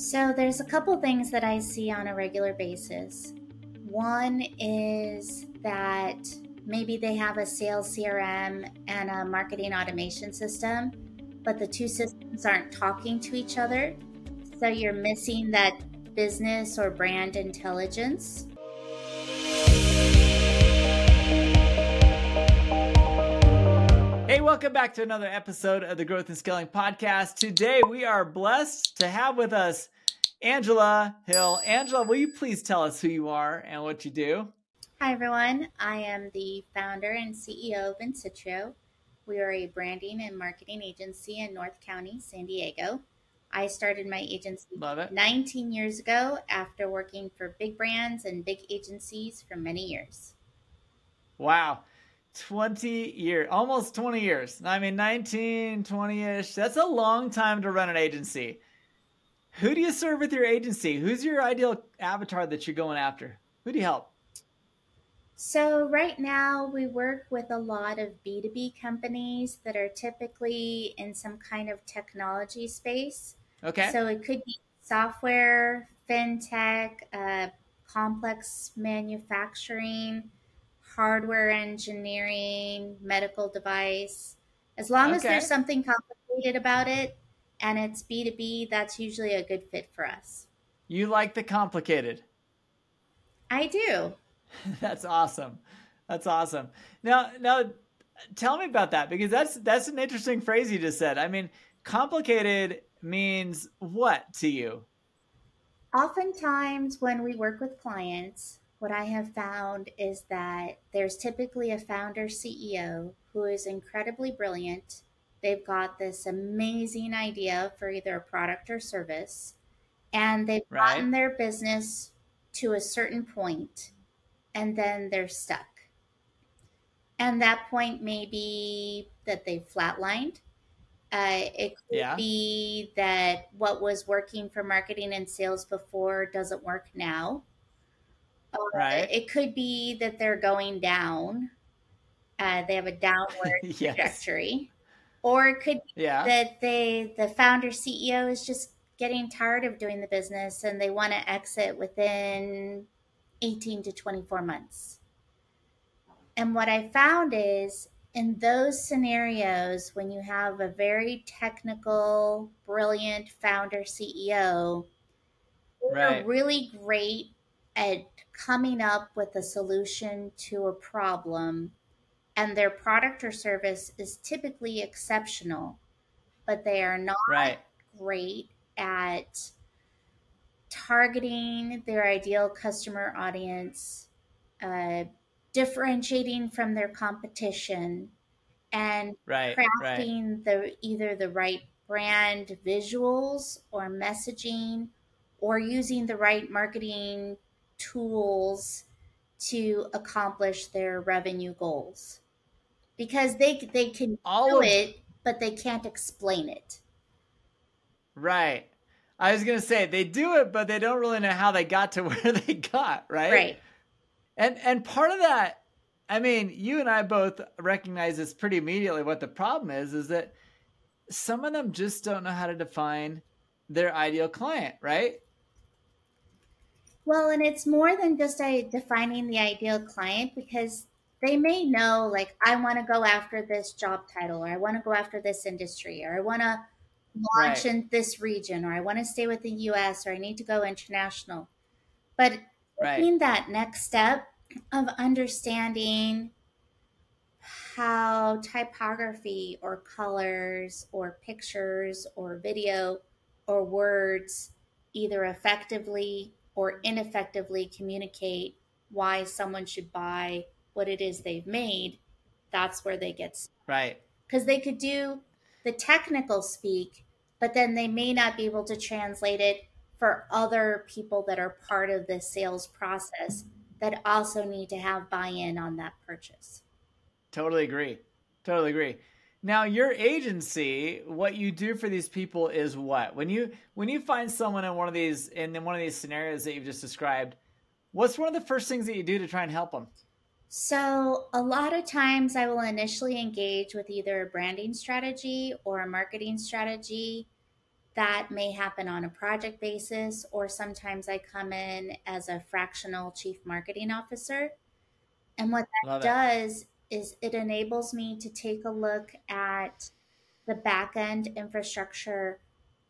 So there's a couple things that I see on a regular basis. One is that maybe they have a sales CRM and a marketing automation system, but the two systems aren't talking to each other. So you're missing that business or brand intelligence. Hey, welcome back to another episode of the Growth and Scaling Podcast. Today we are blessed to have with us Angela Hill. Angela, will you please tell us who you are and what you do? Hi, everyone. I am the founder and CEO of Incitrio. We are a branding and marketing agency in North County, San Diego. I started my agency 19 years ago after working for big brands and big agencies for many years. Wow. 20 years, almost 20 years. I mean, 19, 20 ish. That's a long time to run an agency. Who do you serve with your agency? Who's your ideal avatar that you're going after? Who do you help? So, right now, we work with a lot of B2B companies that are typically in some kind of technology space. Okay. So, it could be software, fintech, uh, complex manufacturing hardware engineering, medical device. As long okay. as there's something complicated about it and it's B2B, that's usually a good fit for us. You like the complicated? I do. that's awesome. That's awesome. Now, now tell me about that because that's that's an interesting phrase you just said. I mean, complicated means what to you? Oftentimes when we work with clients, what I have found is that there's typically a founder CEO who is incredibly brilliant. They've got this amazing idea for either a product or service, and they've right. gotten their business to a certain point, and then they're stuck. And that point may be that they've flatlined. Uh, it could yeah. be that what was working for marketing and sales before doesn't work now right. It could be that they're going down. Uh, they have a downward yes. trajectory, or it could be yeah. that they the founder CEO is just getting tired of doing the business and they want to exit within 18 to 24 months. And what I found is in those scenarios, when you have a very technical, brilliant founder CEO, they're right. really great at coming up with a solution to a problem and their product or service is typically exceptional but they are not right. great at targeting their ideal customer audience uh, differentiating from their competition and right, crafting right. the either the right brand visuals or messaging or using the right marketing tools to accomplish their revenue goals. Because they they can All do of, it but they can't explain it. Right. I was gonna say they do it but they don't really know how they got to where they got right? Right. And and part of that i mean you and i both recognize this pretty immediately what the problem is is that some of them just don't know how to define their ideal client right well, and it's more than just a defining the ideal client because they may know, like, I want to go after this job title, or I want to go after this industry, or I want to launch right. in this region, or I want to stay with the US, or I need to go international. But right. in that next step of understanding how typography or colors or pictures or video or words either effectively or ineffectively communicate why someone should buy what it is they've made, that's where they get right. Because they could do the technical speak, but then they may not be able to translate it for other people that are part of the sales process that also need to have buy-in on that purchase. Totally agree. Totally agree. Now, your agency, what you do for these people is what? When you when you find someone in one of these in one of these scenarios that you've just described, what's one of the first things that you do to try and help them? So, a lot of times I will initially engage with either a branding strategy or a marketing strategy that may happen on a project basis, or sometimes I come in as a fractional chief marketing officer. And what that Love does it. Is it enables me to take a look at the back end infrastructure.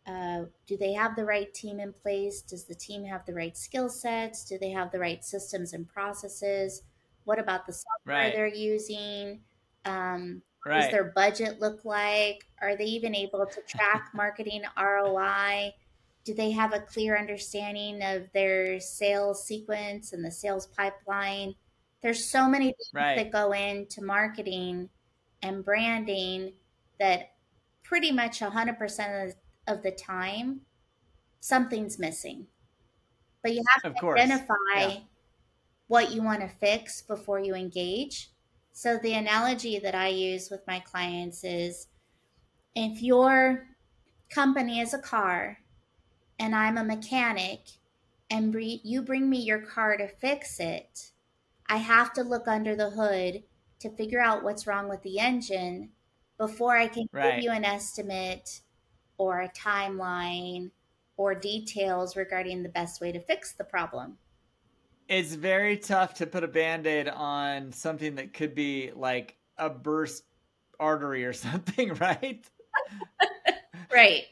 Uh, do they have the right team in place? Does the team have the right skill sets? Do they have the right systems and processes? What about the software right. they're using? Um, Right. Does their budget look like? Are they even able to track marketing ROI? Do they have a clear understanding of their sales sequence and the sales pipeline? There's so many things right. that go into marketing and branding that pretty much 100% of the time something's missing. But you have of to course. identify yeah. what you want to fix before you engage so, the analogy that I use with my clients is if your company is a car and I'm a mechanic and you bring me your car to fix it, I have to look under the hood to figure out what's wrong with the engine before I can right. give you an estimate or a timeline or details regarding the best way to fix the problem it's very tough to put a band-aid on something that could be like a burst artery or something, right? right.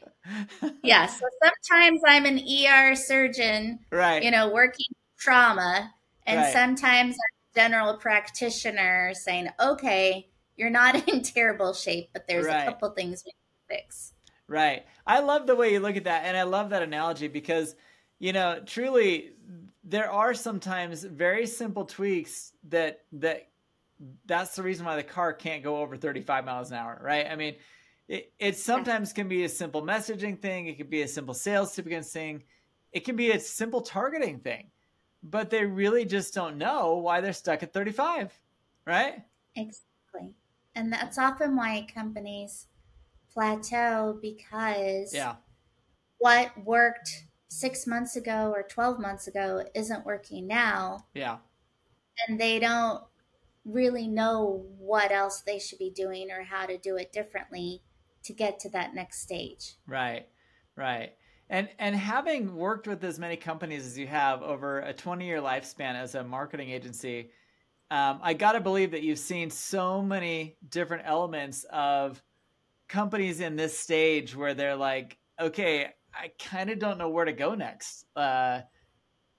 Yeah. So sometimes I'm an ER surgeon, right? You know, working trauma, and right. sometimes I'm a general practitioner saying, "Okay, you're not in terrible shape, but there's right. a couple things we can fix." Right. I love the way you look at that, and I love that analogy because, you know, truly there are sometimes very simple tweaks that that that's the reason why the car can't go over 35 miles an hour, right? I mean, it, it sometimes can be a simple messaging thing, it could be a simple sales tip against thing, it can be a simple targeting thing, but they really just don't know why they're stuck at 35, right? Exactly. And that's often why companies plateau because yeah. what worked six months ago or 12 months ago isn't working now. Yeah. And they don't really know what else they should be doing or how to do it differently to get to that next stage. Right. Right. And and having worked with as many companies as you have over a 20 year lifespan as a marketing agency, um, I got to believe that you've seen so many different elements of companies in this stage where they're like, okay, I kind of don't know where to go next. Uh,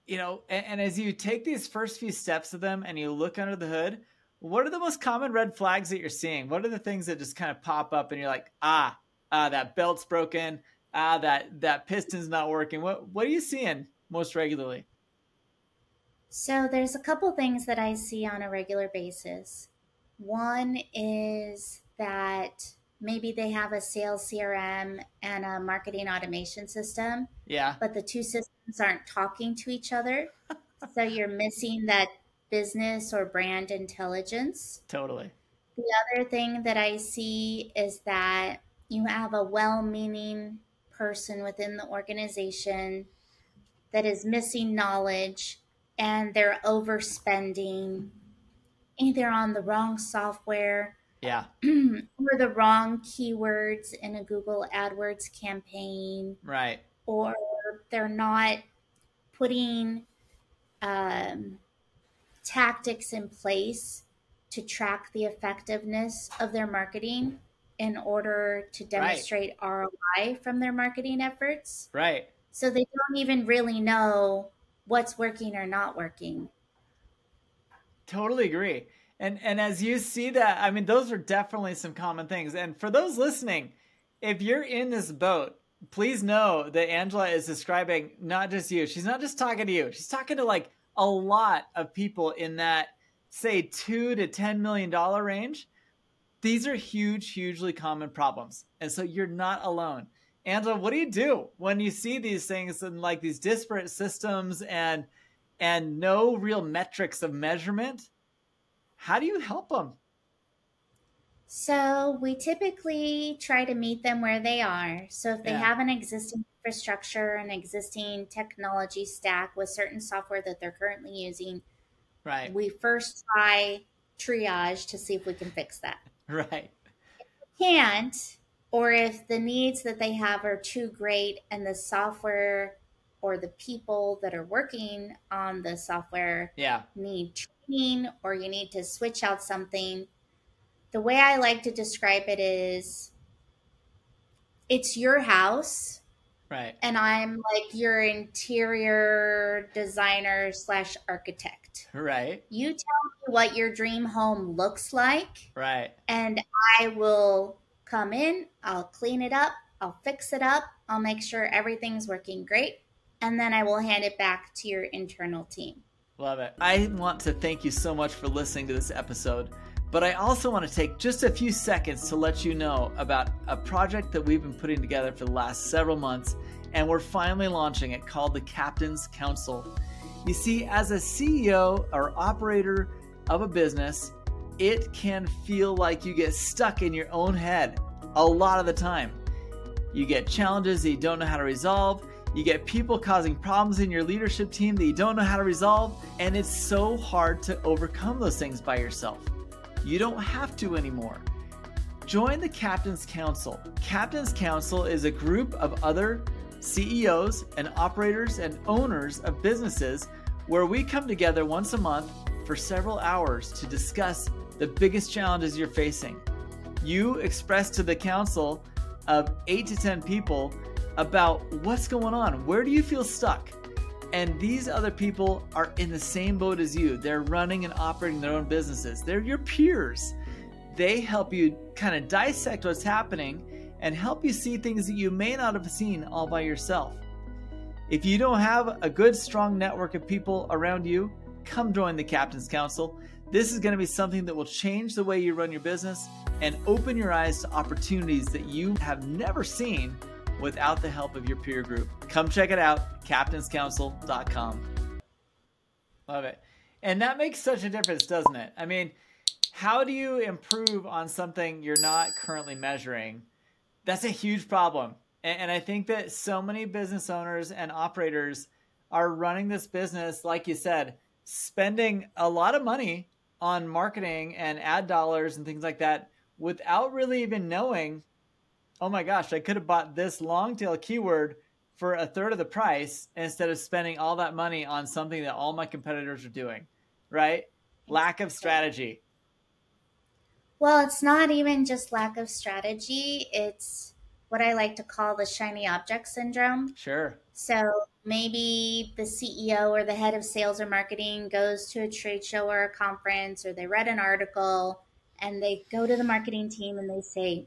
you know, and, and, as you take these first few steps of them and you look under the hood, what are the most common red flags that you're seeing? What are the things that just kind of pop up and you're like, ah, ah, that belt's broken, ah, that that piston's not working. What what are you seeing most regularly? So there's a couple things that I see on a regular basis. One is that maybe they have a sales CRM and a marketing automation system. Yeah. But the two systems aren't talking to each other. so you're missing that business or brand intelligence. Totally. The other thing that I see is that you have a well meaning person within the organization that is missing knowledge and they're overspending either on the wrong software yeah. or the wrong keywords in a Google AdWords campaign. Right. Or they're not putting um, tactics in place to track the effectiveness of their marketing in order to demonstrate right. ROI from their marketing efforts. Right. So they don't even really know what's working or not working. Totally agree. And and as you see that, I mean, those are definitely some common things. And for those listening, if you're in this boat, please know that Angela is describing not just you. She's not just talking to you. She's talking to like a lot of people in that say two to ten million dollar range. These are huge, hugely common problems. And so you're not alone. Angela, what do you do when you see these things and like these disparate systems and and no real metrics of measurement? How do you help them? So we typically try to meet them where they are. So if they yeah. have an existing infrastructure, an existing technology stack with certain software that they're currently using, right? We first try triage to see if we can fix that. Right. Can't, or if the needs that they have are too great and the software or the people that are working on the software yeah. need training or you need to switch out something. The way I like to describe it is it's your house. Right. And I'm like your interior designer slash architect. Right. You tell me what your dream home looks like. Right. And I will come in, I'll clean it up, I'll fix it up, I'll make sure everything's working great, and then I will hand it back to your internal team. Love it. I want to thank you so much for listening to this episode. But I also want to take just a few seconds to let you know about a project that we've been putting together for the last several months, and we're finally launching it called the Captain's Council. You see, as a CEO or operator of a business, it can feel like you get stuck in your own head a lot of the time. You get challenges that you don't know how to resolve. You get people causing problems in your leadership team that you don't know how to resolve, and it's so hard to overcome those things by yourself. You don't have to anymore. Join the Captain's Council. Captain's Council is a group of other CEOs and operators and owners of businesses where we come together once a month for several hours to discuss the biggest challenges you're facing. You express to the council of 8 to 10 people about what's going on. Where do you feel stuck? And these other people are in the same boat as you. They're running and operating their own businesses. They're your peers. They help you kind of dissect what's happening and help you see things that you may not have seen all by yourself. If you don't have a good, strong network of people around you, come join the Captain's Council. This is going to be something that will change the way you run your business and open your eyes to opportunities that you have never seen without the help of your peer group. Come check it out, captainscouncil.com. Love it. And that makes such a difference, doesn't it? I mean, how do you improve on something you're not currently measuring? That's a huge problem. And, I think that so many business owners and operators are running this business, like you said, spending a lot of money on marketing and ad dollars and things like that without really even knowing, oh my gosh, I could have bought this long tail keyword for a third of the price instead of spending all that money on something that all my competitors are doing, right? Lack of strategy. Well, it's not even just lack of strategy, it's what I like to call the shiny object syndrome. Sure. So maybe the CEO or the head of sales or marketing goes to a trade show or a conference or they read an article and they go to the marketing team and they say,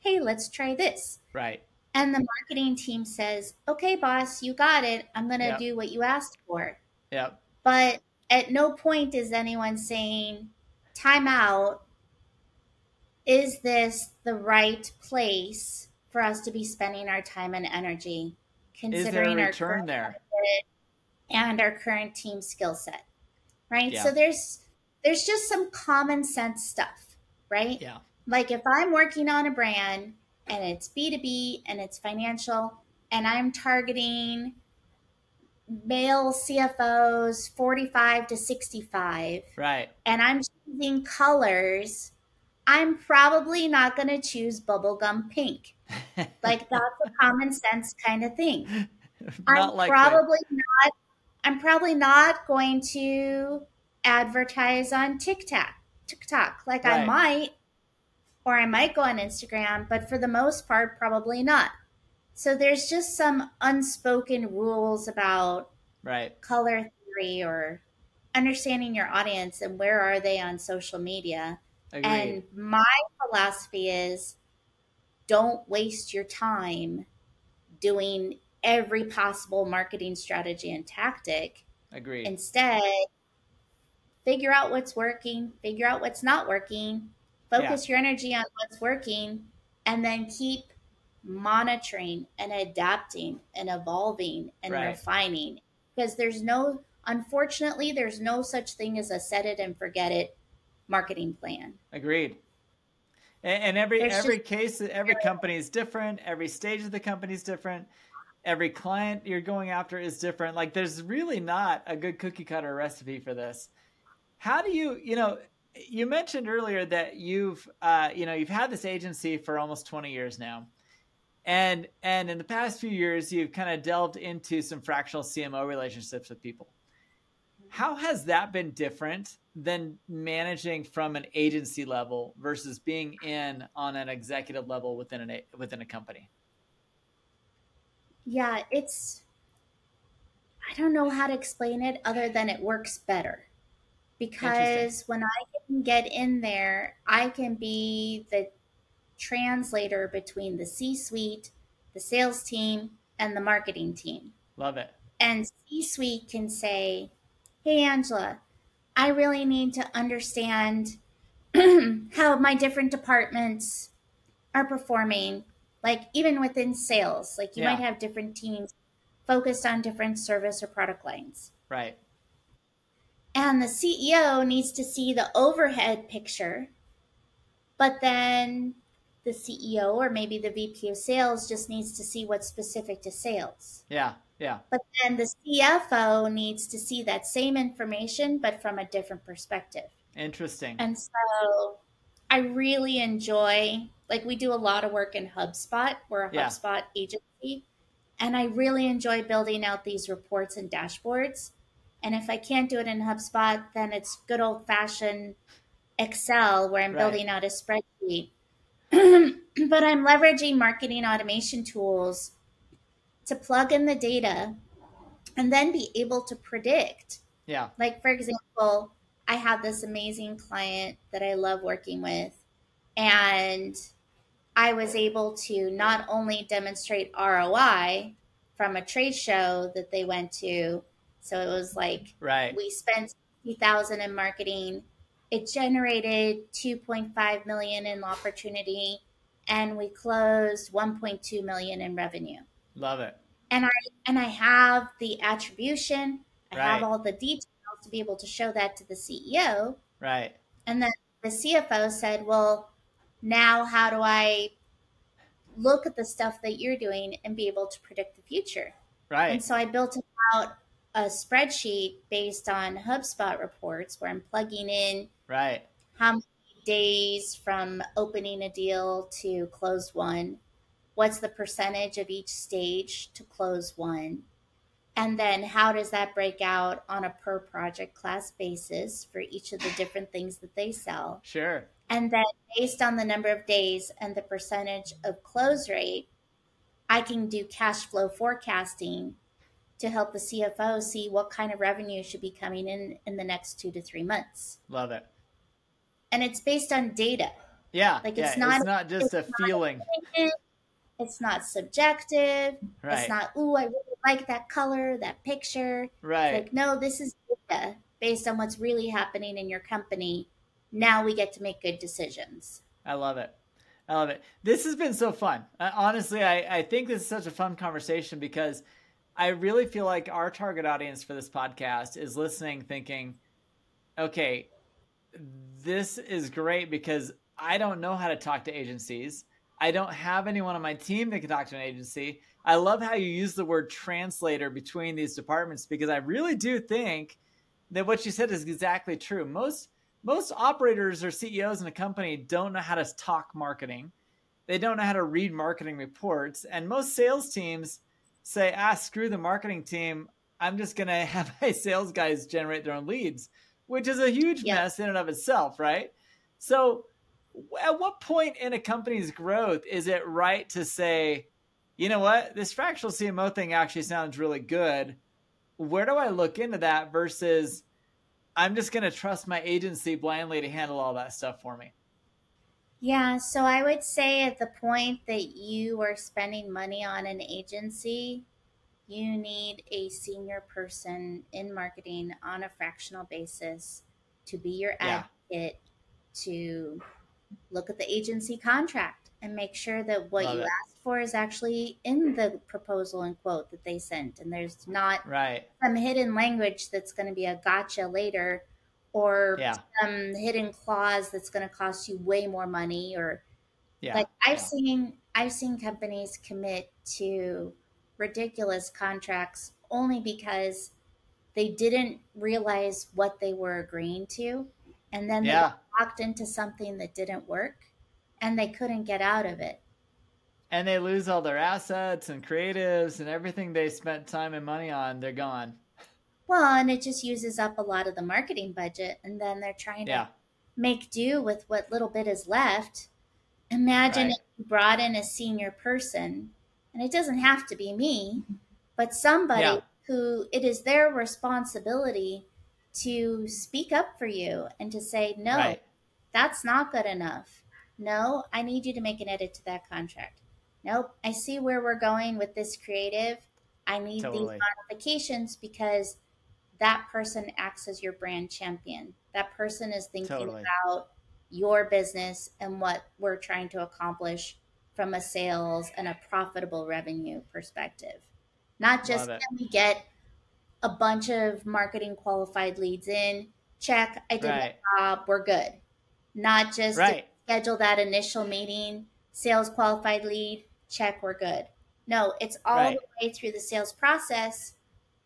Hey, let's try this. Right. And the marketing team says, Okay, boss, you got it. I'm going to yep. do what you asked for. Yep. But at no point is anyone saying, Time out. Is this the right place for us to be spending our time and energy? considering our current there and our current team skill set right yeah. so there's there's just some common sense stuff right yeah like if i'm working on a brand and it's b2b and it's financial and i'm targeting male cfos 45 to 65 right and i'm choosing colors i'm probably not going to choose bubblegum pink like that's a common sense kind of thing. I'm probably not I'm probably not going to advertise on TikTok. TikTok. Like right. I might or I might go on Instagram, but for the most part probably not. So there's just some unspoken rules about right color theory or understanding your audience and where are they on social media. Agreed. And my philosophy is don't waste your time doing every possible marketing strategy and tactic. Agreed. Instead, figure out what's working, figure out what's not working, focus yeah. your energy on what's working, and then keep monitoring and adapting and evolving and right. refining. Because there's no, unfortunately, there's no such thing as a set it and forget it marketing plan. Agreed. And, and every There's every just, case, every company is different. Every stage of the company is different. Every client you're going after is different. Like there's really not a good cookie cutter recipe for this. How do you, you know, you mentioned earlier that you've uh, you know you've had this agency for almost 20 years now. And and in the past few years you've kind of delved into some fractional cmo relationships with people. How has that been different than managing from an agency level versus being in on an executive level within an within a company? Yeah it's i don't know how to explain it other than it works better because when I can get in there, I can be the translator between the C suite, the sales team, and the marketing team. Love it. And C suite can say, Hey, Angela, I really need to understand how my different departments are performing, like even within sales. Like you yeah. might have different teams focused on different service or product lines. Right. And the CEO needs to see the overhead picture, but then the CEO or maybe the VP of sales just needs to see what's specific to sales. Yeah, yeah. But then the CFO needs to see that same information, but from a different perspective. Interesting. And so I really enjoy, like, we do a lot of work in HubSpot. We're a yeah. HubSpot agency. And I really enjoy building out these reports and dashboards and if I can't do it in HubSpot, then it's good old fashioned Excel where I'm right. building out a spreadsheet. but I'm leveraging marketing automation tools to plug in the data and then be able to predict. Yeah. Like, for example, I have this amazing client that I love working with, and I was able to not only demonstrate ROI from a trade show that they went to, so it was like right. we spent 60,000 in marketing. It generated 2.5 million in opportunity and we closed 1.2 million in revenue. Love it. And I and I have the attribution, I right. have all the details to be able to show that to the CEO. Right. And then the CFO said, "Well, now how do I look at the stuff that you're doing and be able to predict the future?" Right. And so I built out a spreadsheet based on HubSpot reports where I'm plugging in right how many days from opening a deal to close one, what's the percentage of each stage to close one, and then how does that break out on a per project class basis for each of the different things that they sell. Sure. And then based on the number of days and the percentage of close rate, I can do cash flow forecasting to help the CFO see what kind of revenue should be coming in in the next two to three months. Love it. And it's based on data. Yeah. Like it's yeah, not. It's not just it's a not feeling. it's not subjective. Right. It's not. Ooh, I really like that color, that picture. Right. It's like no, this is data based on what's really happening in your company. Now we get to make good decisions. I love it. I love it. This has been so fun. Uh, honestly, I, I think this is such a fun conversation because I really feel like our target audience for this podcast is listening, thinking, okay, this is great because I don't know how to talk to agencies. I don't have anyone on my team that can talk to an agency. I love how you use the word translator between these departments because I really do think that what you said is exactly true. Most most operators or CEOs in a company don't know how to talk marketing. They don't know how to read marketing reports, and most sales teams say, ah, screw the marketing team. I'm just going to have my sales guys generate their own leads, which is a huge yeah. mess in and of itself, right? So, at what point in a company's growth is it right to say, you know what, this fractional CMO thing actually sounds really good? Where do I look into that versus I'm just going to trust my agency blindly to handle all that stuff for me? Yeah, so I would say at the point that you are spending money on an agency, you need a senior person in marketing on a fractional basis to be your yeah. advocate, to look at the agency contract and make sure that what Love you it. asked for is actually in the proposal and quote that they sent. And there's not right. some hidden language that's going to be a gotcha later or yeah. some hidden clause that's going to cost you way more money or yeah. like I've yeah. seen I've seen companies commit to ridiculous contracts only because they didn't realize what they were agreeing to and then they walked into something that didn't work and they couldn't get out of it. And they lose all their assets and creatives and everything they spent time and money on, they're gone. Well, and it just uses up a lot of the marketing budget, and then they're trying to make do with what little bit is left. Imagine Right. if you brought in a senior person, and it doesn't have to be me, but somebody Yeah. who it is their responsibility to speak up for you and to say, no, Right. that's not good enough. No, I need you to make an edit to that contract. Nope, I see where we're going with this creative. I need Totally. these modifications because that person acts as your brand champion. That person is thinking Totally. about your business and what we're trying to accomplish from a sales and a profitable revenue perspective. Not just can we get a bunch of marketing qualified leads in, check, I did Right. my job, we're good. Not just Right. schedule that initial meeting, sales qualified lead, check, we're good. No, it's all Right. the way through the sales process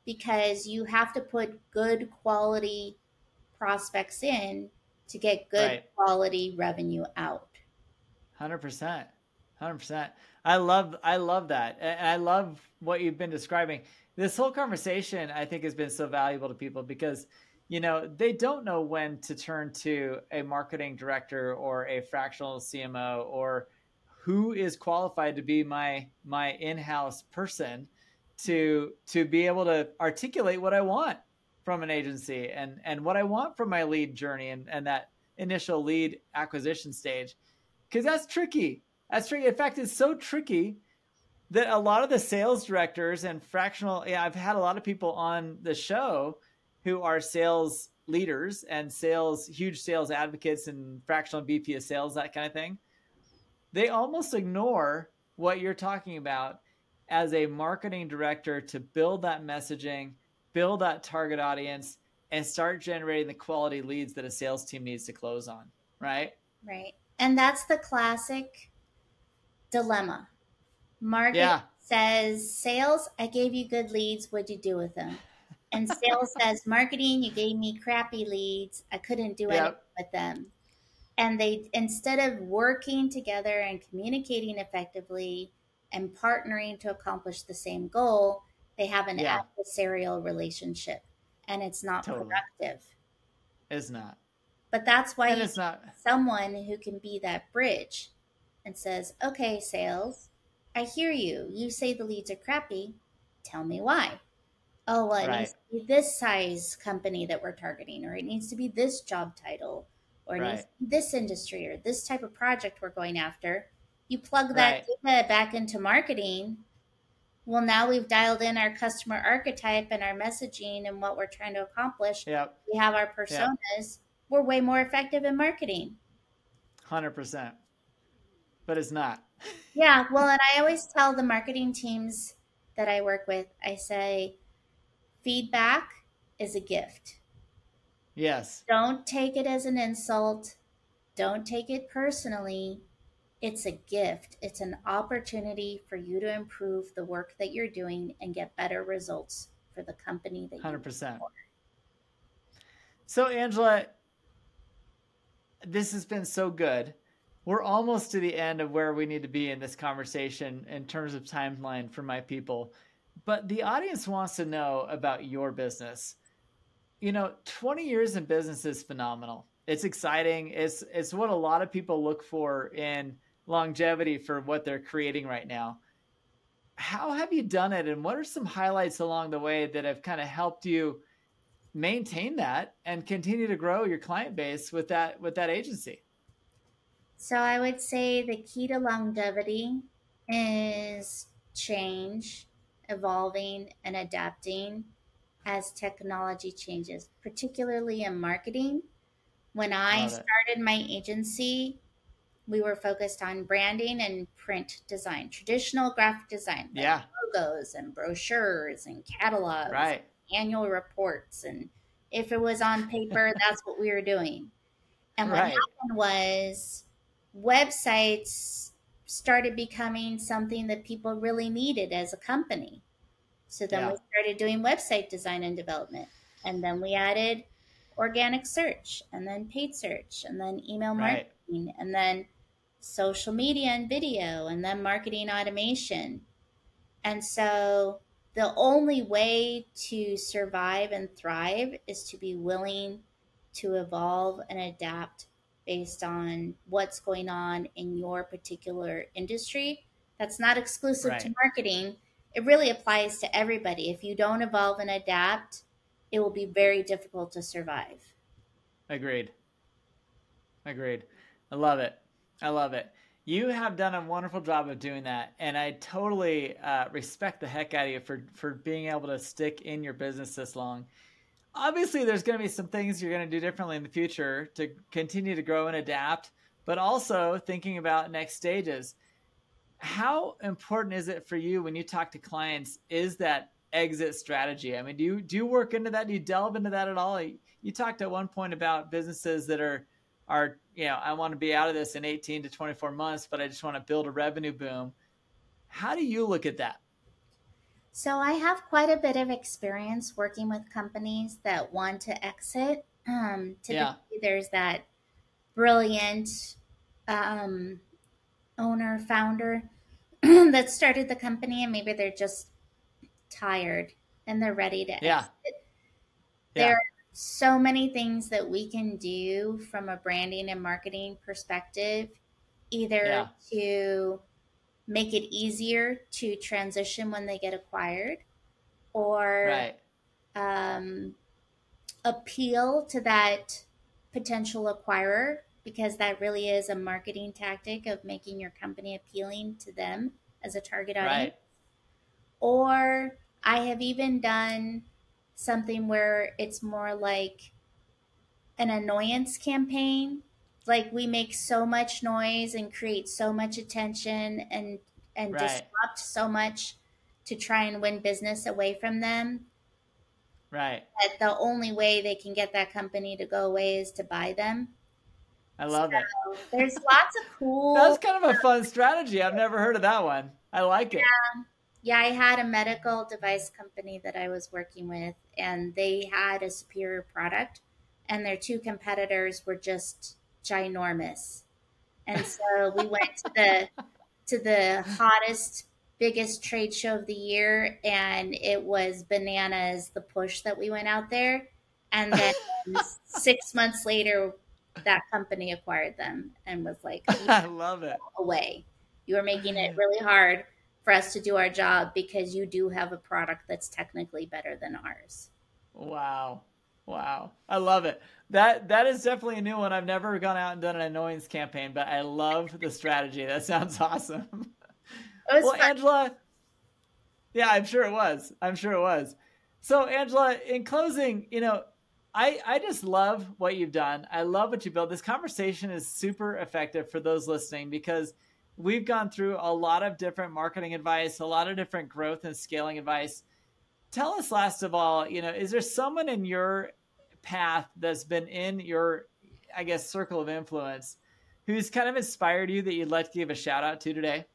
because you have to put good quality prospects in to get good Right. quality revenue out. Hundred percent, hundred percent. I love, I love that, and I love what you've been describing. This whole conversation, I think, has been so valuable to people because, you know, they don't know when to turn to a marketing director or a fractional CMO or who is qualified to be my my in-house person to to be able to articulate what I want from an agency and and what I want from my lead journey and and that initial lead acquisition stage because that's tricky. That's tricky. In fact, it's so tricky that a lot of the sales directors and fractional, yeah, I've had a lot of people on the show who are sales leaders and sales, huge sales advocates and fractional VP of sales, that kind of thing. They almost ignore what you're talking about as a marketing director to build that messaging, build that target audience, and start generating the quality leads that a sales team needs to close on, right? Right. And that's the classic dilemma. Market Yeah. says, Sales, I gave you good leads. What'd you do with them? And sales says, Marketing, you gave me crappy leads. I couldn't do Yep. anything with them. And they, instead of working together and communicating effectively and partnering to accomplish the same goal, they have an Yeah. adversarial relationship and it's not Totally. productive. It's not. But that's why And it's not. someone who can be that bridge and says, okay, sales, I hear you. You say the leads are crappy. Tell me why. Oh, well, it Right. needs to be this size company that we're targeting, or it needs to be this job title, or it needs Right. to be this industry, or this type of project we're going after. You plug that data back into marketing. Well, now we've dialed in our customer archetype and our messaging and what we're trying to accomplish. Yep. We have our personas. We're way more effective in marketing. Hundred percent. But it's not. Yeah, well, and I always tell the marketing teams that I work with, I say, feedback is a gift. Yes. Don't take it as an insult. Don't take it personally. It's a gift. It's an opportunity for you to improve the work that you're doing and get better results for the company that you Hundred work percent. for. So Angela, this has been so good. We're almost to the end of where we need to be in this conversation in terms of timeline for my people. But the audience wants to know about your business. You know, 20 years in business is phenomenal. It's exciting. It's it's what a lot of people look for in longevity for what they're creating right now. How have you done it and what are some highlights along the way that have kind of helped you maintain that and continue to grow your client base with that with that agency? So I would say the key to longevity is change, evolving, and adapting as technology changes, particularly in marketing. When I started my agency, we were focused on branding and print design, traditional graphic design, like Yeah, logos and brochures and catalogs, right. annual reports. And if it was on paper, that's what we were doing. And what Right. happened was websites started becoming something that people really needed as a company. So then we started doing website design and development. And then we added organic search and then paid search and then email Right. marketing and then social media and video and then marketing automation. And so the only way to survive and thrive is to be willing to evolve and adapt based on what's going on in your particular industry. That's not exclusive to marketing. It really applies to everybody. If you don't evolve and adapt, it will be very difficult to survive. Agreed. Agreed. I love it. I love it. You have done a wonderful job of doing that, and I totally uh, respect the heck out of you for for being able to stick in your business this long. Obviously, there's going to be some things you're going to do differently in the future to continue to grow and adapt, but also thinking about next stages. How important is it for you when you talk to clients? Is that exit strategy? I mean, do you do you work into that? Do you delve into that at all? You talked at one point about businesses that are are you know I want to be out of this in 18 to 24 months, but I just want to build a revenue boom. How do you look at that? So I have quite a bit of experience working with companies that want to exit. Um, typically, Yeah. there's that brilliant um, owner founder that started the company, and maybe they're just tired and they're ready to Yeah. exit. Yeah. There so many things that we can do from a branding and marketing perspective, either Yeah. to make it easier to transition when they get acquired or Right. um, appeal to that potential acquirer because that really is a marketing tactic of making your company appealing to them as a target audience. Right. Or I have even done something where it's more like an annoyance campaign. Like we make so much noise and create so much attention and and Right. disrupt so much to try and win business away from them Right. that the only way they can get that company to go away is to buy them. I love it. There's lots of cool That's kind of a fun strategy. I've never heard of that one. I like it. Yeah, I had a medical device company that I was working with, and they had a superior product, and their two competitors were just ginormous. And so we went to the to the hottest, biggest trade show of the year, and it was bananas the push that we went out there. And then six months later, that company acquired them and was like, I love it. away. You are making it really hard for us to do our job because you do have a product that's technically better than ours. Wow. Wow. I love it. That that is definitely a new one. I've never gone out and done an annoyance campaign, but I love the strategy. That sounds awesome. Well, fun. Angela, yeah, I'm sure it was. I'm sure it was. So, Angela, in closing, you know, I I just love what you've done. I love what you built. This conversation is super effective for those listening because we've gone through a lot of different marketing advice, a lot of different growth and scaling advice. Tell us last of all, you know, is there someone in your path that's been in your I guess circle of influence who's kind of inspired you that you'd like to give a shout out to today?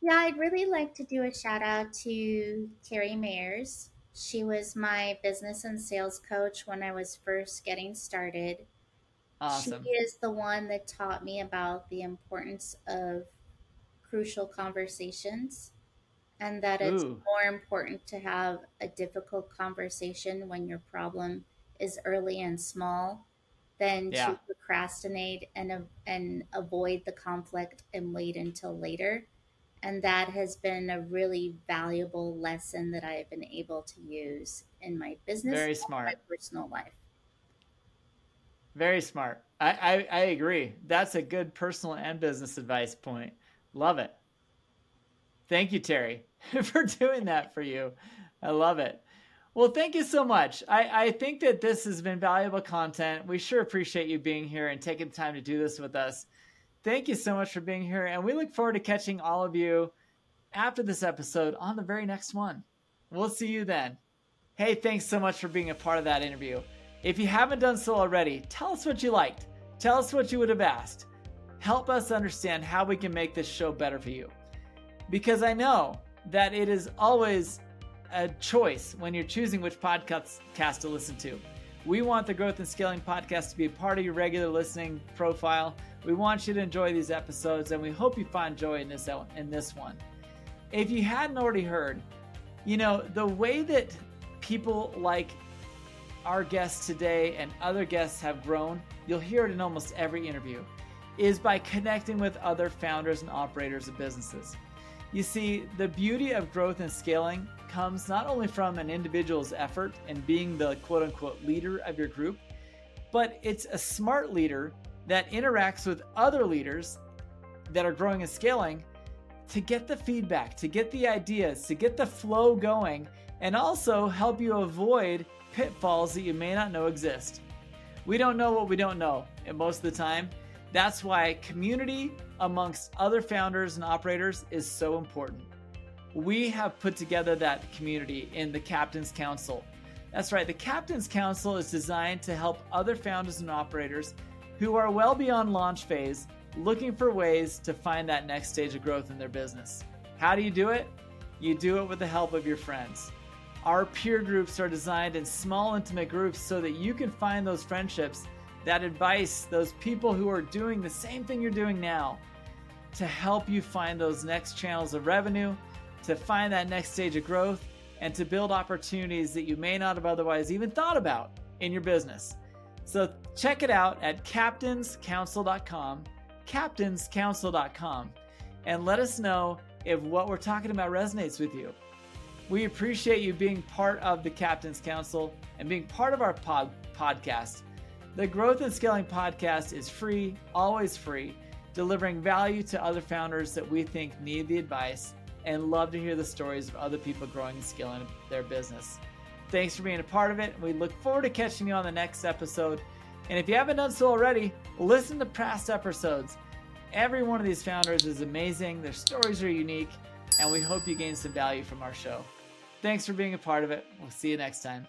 Yeah, I'd really like to do a shout out to Carrie Mayers. She was my business and sales coach when I was first getting started. Awesome. She is the one that taught me about the importance of crucial conversations and that it's Ooh. more important to have a difficult conversation when your problem is early and small than Yeah. to procrastinate and and avoid the conflict and wait until later. And that has been a really valuable lesson that I have been able to use in my business Very and smart. my personal life. Very smart. I, I, I agree. That's a good personal and business advice point. Love it. Thank you, Terry, for doing that for you. I love it. Well, thank you so much. I, I think that this has been valuable content. We sure appreciate you being here and taking the time to do this with us. Thank you so much for being here. And we look forward to catching all of you after this episode on the very next one. We'll see you then. Hey, thanks so much for being a part of that interview. If you haven't done so already, tell us what you liked. Tell us what you would have asked. Help us understand how we can make this show better for you. Because I know that it is always a choice when you're choosing which podcast to listen to. We want the Growth and Scaling podcast to be a part of your regular listening profile. We want you to enjoy these episodes, and we hope you find joy in this in this one. If you hadn't already heard, you know the way that people like our guests today and other guests have grown. You'll hear it in almost every interview. Is by connecting with other founders and operators of businesses. You see, the beauty of growth and scaling comes not only from an individual's effort and being the quote unquote leader of your group, but it's a smart leader that interacts with other leaders that are growing and scaling to get the feedback, to get the ideas, to get the flow going, and also help you avoid pitfalls that you may not know exist. We don't know what we don't know, and most of the time, that's why community amongst other founders and operators is so important we have put together that community in the Captain's Council. That's right, the Captain's Council is designed to help other founders and operators who are well beyond launch phase looking for ways to find that next stage of growth in their business. How do you do it? You do it with the help of your friends. Our peer groups are designed in small, intimate groups so that you can find those friendships, that advice, those people who are doing the same thing you're doing now to help you find those next channels of revenue to find that next stage of growth and to build opportunities that you may not have otherwise even thought about in your business. So check it out at captainscouncil.com, captainscouncil.com, and let us know if what we're talking about resonates with you. We appreciate you being part of the Captain's Council and being part of our pod- podcast. The Growth and Scaling podcast is free, always free, delivering value to other founders that we think need the advice and love to hear the stories of other people growing and scaling their business. Thanks for being a part of it. We look forward to catching you on the next episode. And if you haven't done so already, listen to past episodes. Every one of these founders is amazing, their stories are unique, and we hope you gain some value from our show. Thanks for being a part of it. We'll see you next time.